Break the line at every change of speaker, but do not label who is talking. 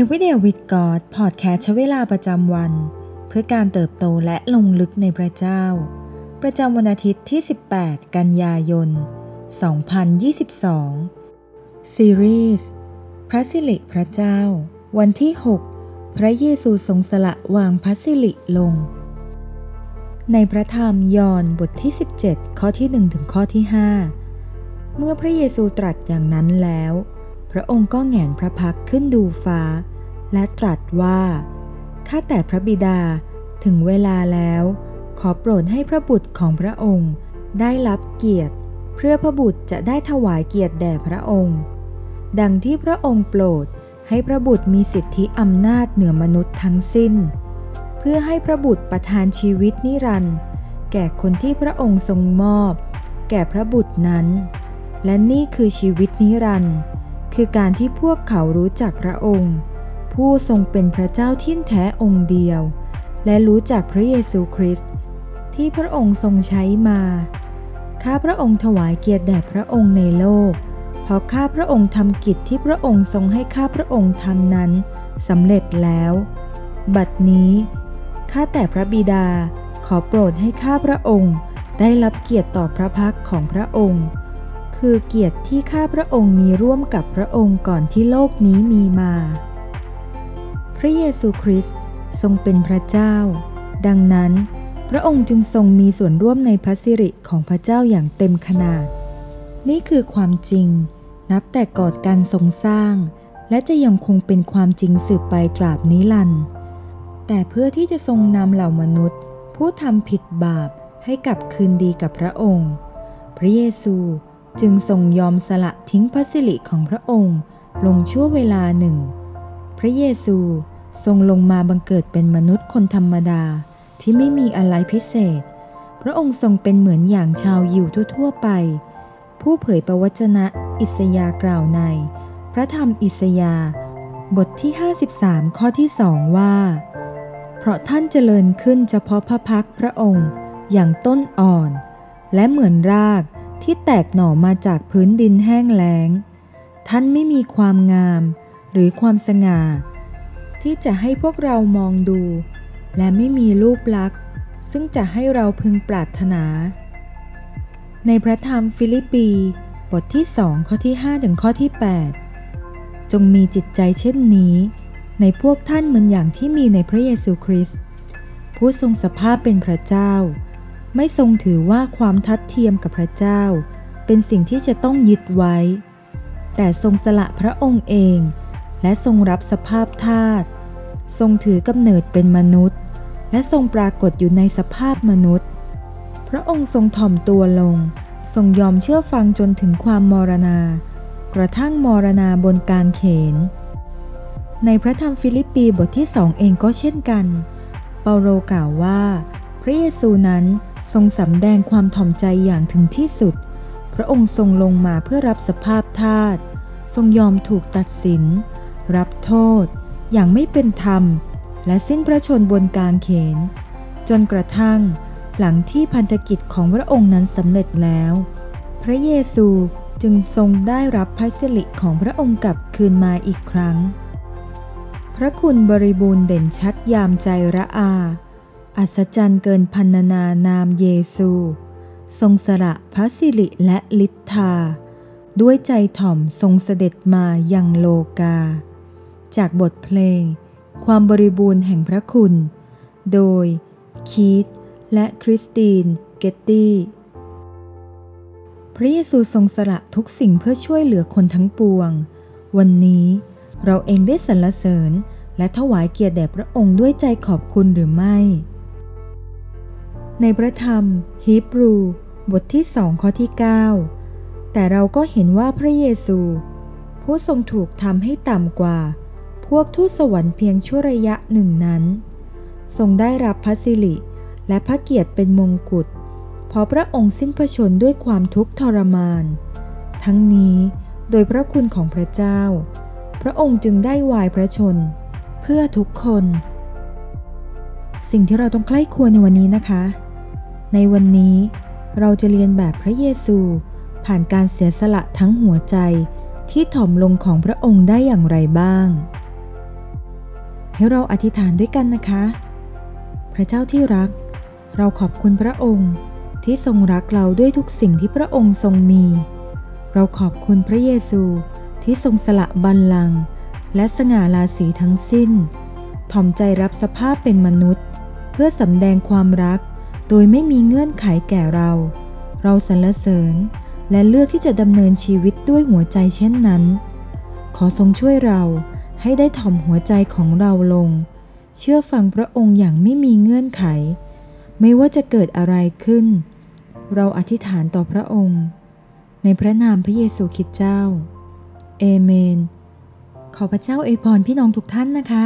Everyday with God พอดแคสต์ใช้เวลาประจำวัน เพื่อการเติบโตและลงลึกในพระเจ้า ประจำวันอาทิตย์ที่ 18 กันยายน 2022 ซีรีส์พระสิริพระเจ้า วันที่ 6 พระเยซูทรงสละวางพระสิริลง ในพระธรรมยอห์นบทที่ 17 ข้อที่ 1 ถึงข้อที่ 5 เมื่อพระเยซูตรัสอย่างนั้นแล้ว พระองค์ก็แงนพระพักขึ้นดูฟ้า และตรัสว่า ข้าแต่พระบิดาถึงเวลาแล้ว ขอโปรดให้พระบุตรของพระองค์ได้รับเกียรติ เพื่อพระบุตรจะได้ถวายเกียรติแด่พระองค์ ดังที่พระองค์โปรดให้พระบุตรมีสิทธิอำนาจเหนือมนุษย์ทั้งสิ้น เพื่อให้พระบุตรประทานชีวิตนิรันดร์แก่คนที่พระองค์ทรงมอบ แก่พระบุตรนั้น และนี่คือชีวิตนิรันดร์ คือการที่พวกเขารู้จักพระองค์ ผู้ทรงเป็นพระเจ้าที่แท้องค์เดียว และรู้จักพระเยซูคริสต์ที่พระองค์ทรงใช้มา ข้าพระองค์ถวายเกียรติแด่พระองค์ในโลก เพราะข้าพระองค์ทำกิจที่พระองค์ทรงให้ข้าพระองค์ทำนั้นสำเร็จแล้ว บัดนี้ ข้าแต่พระบิดาขอโปรดให้ข้าพระองค์ได้รับเกียรติต่อพระพักของพระองค์ คือเกียรติที่ข้าพระองค์มีร่วมกับพระองค์ก่อนที่โลกนี้มีมา พระเยซูคริสต์ทรงเป็นพระเจ้า ดังนั้น พระองค์จึงทรงมีส่วนร่วมในพระสิริของพระเจ้าอย่างเต็มขนาด นี่คือความจริง นับแต่ก่อนการทรงสร้าง และจะยังคงเป็นความจริงสืบไปตราบนิรันดร์แต่เพื่อที่จะทรงนำเหล่ามนุษย์ ผู้ทำผิดบาปให้กลับคืนดีกับพระองค์ พระเยซู จึงทรงยอมสละทิ้งพระสิริของพระองค์ ลงชั่วเวลาหนึ่ง พระเยซูทรงลงมาบังเกิดเป็นมนุษย์คนธรรมดาที่ไม่มีอะไรพิเศษ พระองค์ทรงเป็นเหมือนอย่างชาวยิวทั่ว ๆ ไป ผู้เผยประวจนะอิสยากล่าวใน พระธรรมอิสยาบทที่ 53 ข้อที่สองว่า เพราะท่านเจริญขึ้นเฉพาะพระพักพระองค์อย่างต้นอ่อน และเหมือนราก ที่แตกหน่อมาจากพื้นดินแห้งแล้ง ท่านไม่มีความงามหรือความสง่า ที่จะให้พวกเรามองดู และไม่มีรูปลักษณ์ ซึ่งจะให้เราพึงปรารถนา ในพระธรรมฟิลิปปี บทที่สองข้อที่5ถึงข้อที่ 8 จงมีจิตใจเช่นนี้ ในพวกท่านเหมือนอย่างที่มีในพระเยซูคริสต์ผู้ทรงสภาพเป็นพระเจ้า ไม่ทรงถือว่าความทัดเทียมกับพระเจ้า เป็นสิ่งที่จะต้องยึดไว้ แต่ทรงสละพระองค์เอง และทรงรับสภาพทาสทรงถือกำเนิดเป็นมนุษย์ และทรงปรากฏอยู่ในสภาพมนุษย์ พระองค์ทรงถ่อมตัวลง ทรงยอมเชื่อฟังจนถึงความมรณา กระทั่งมรณาบนการเขน ในพระธรรมฟิลิปปีบทที่สองเองก็เช่นกัน เปาโลกล่าวว่า พระเยซูนั้น ทรงสำแดงความถ่อมใจอย่างถึงที่สุด พระองค์ทรงลงมาเพื่อรับสภาพทาสทรงยอมถูกตัดสิน รับโทษ อย่างไม่เป็นธรรม และสิ้นพระชนบนกางเขน จนกระทั่ง หลังที่พันธกิจของพระองค์นั้นสำเร็จแล้ว พระเยซูจึงทรงได้รับพระสิริของพระองค์กลับคืนมาอีกครั้ง พระคุณบริบูรณ์เด่นชัดยามใจระอา อัศจรรย์เกินพันนานามเยซู ทรงสละพระสิริและลิทธา ด้วยใจถ่อมทรงเสด็จมายังโลกา จากบทเพลง ความบริบูรณ์แห่งพระคุณ โดย คีตและคริสติน เกตตี้ พระเยซูทรงสละทุกสิ่งเพื่อช่วยเหลือคนทั้งปวง วันนี้เราเองได้สรรเสริญ และถวายเกียรติแด่พระองค์ด้วยใจขอบคุณหรือไม่ ในพระธรรมฮีบรู บทที่สองข้อที่ 9 แต่เราก็เห็นว่าพระเยซู ผู้ทรงถูกทำให้ต่ำกว่า พวกทูตสวรรค์เพียงชั่วระยะหนึ่งนั้น ทรงได้รับพระสิริและพระเกียรติเป็นมงกุฎเพราะพระองค์สิ้นพระชนด้วยความทุกข์ทรมาน ทั้งนี้โดยพระคุณของพระเจ้า พระองค์จึงได้วายพระชน เพื่อทุกคน สิ่งที่เราต้องใกล้ควรในวันนี้นะคะ ในวันนี้เราจะเรียนแบบพระเยซู ผ่านการเสียสละทั้งหัวใจที่ถ่อมลงของพระองค์ได้อย่างไรบ้าง ให้เราอธิษฐานด้วยกันนะคะ พระเจ้าที่รัก เราขอบคุณพระองค์ที่ทรงรักเราด้วยทุกสิ่งที่พระองค์ทรงมี เราขอบคุณพระเยซูที่ทรงสละบัลลังก์และสง่าราศีทั้งสิ้น ถ่อมใจรับสภาพเป็นมนุษย์ เพื่อสำแดงความรัก โดยไม่มีเงื่อนไขแก่เรา เราสรรเสริญและเลือกที่จะดำเนินชีวิตด้วยหัวใจเช่นนั้น ขอทรงช่วยเราให้ได้ถ่อมหัวใจของเราลง เชื่อฟังพระองค์อย่างไม่มีเงื่อนไข ไม่ว่าจะเกิดอะไรขึ้น เราอธิษฐานต่อพระองค์ ในพระนามพระเยซูคริสต์เจ้า เอเมน ขอพระเจ้าอวยพรพี่น้องทุกท่านนะคะ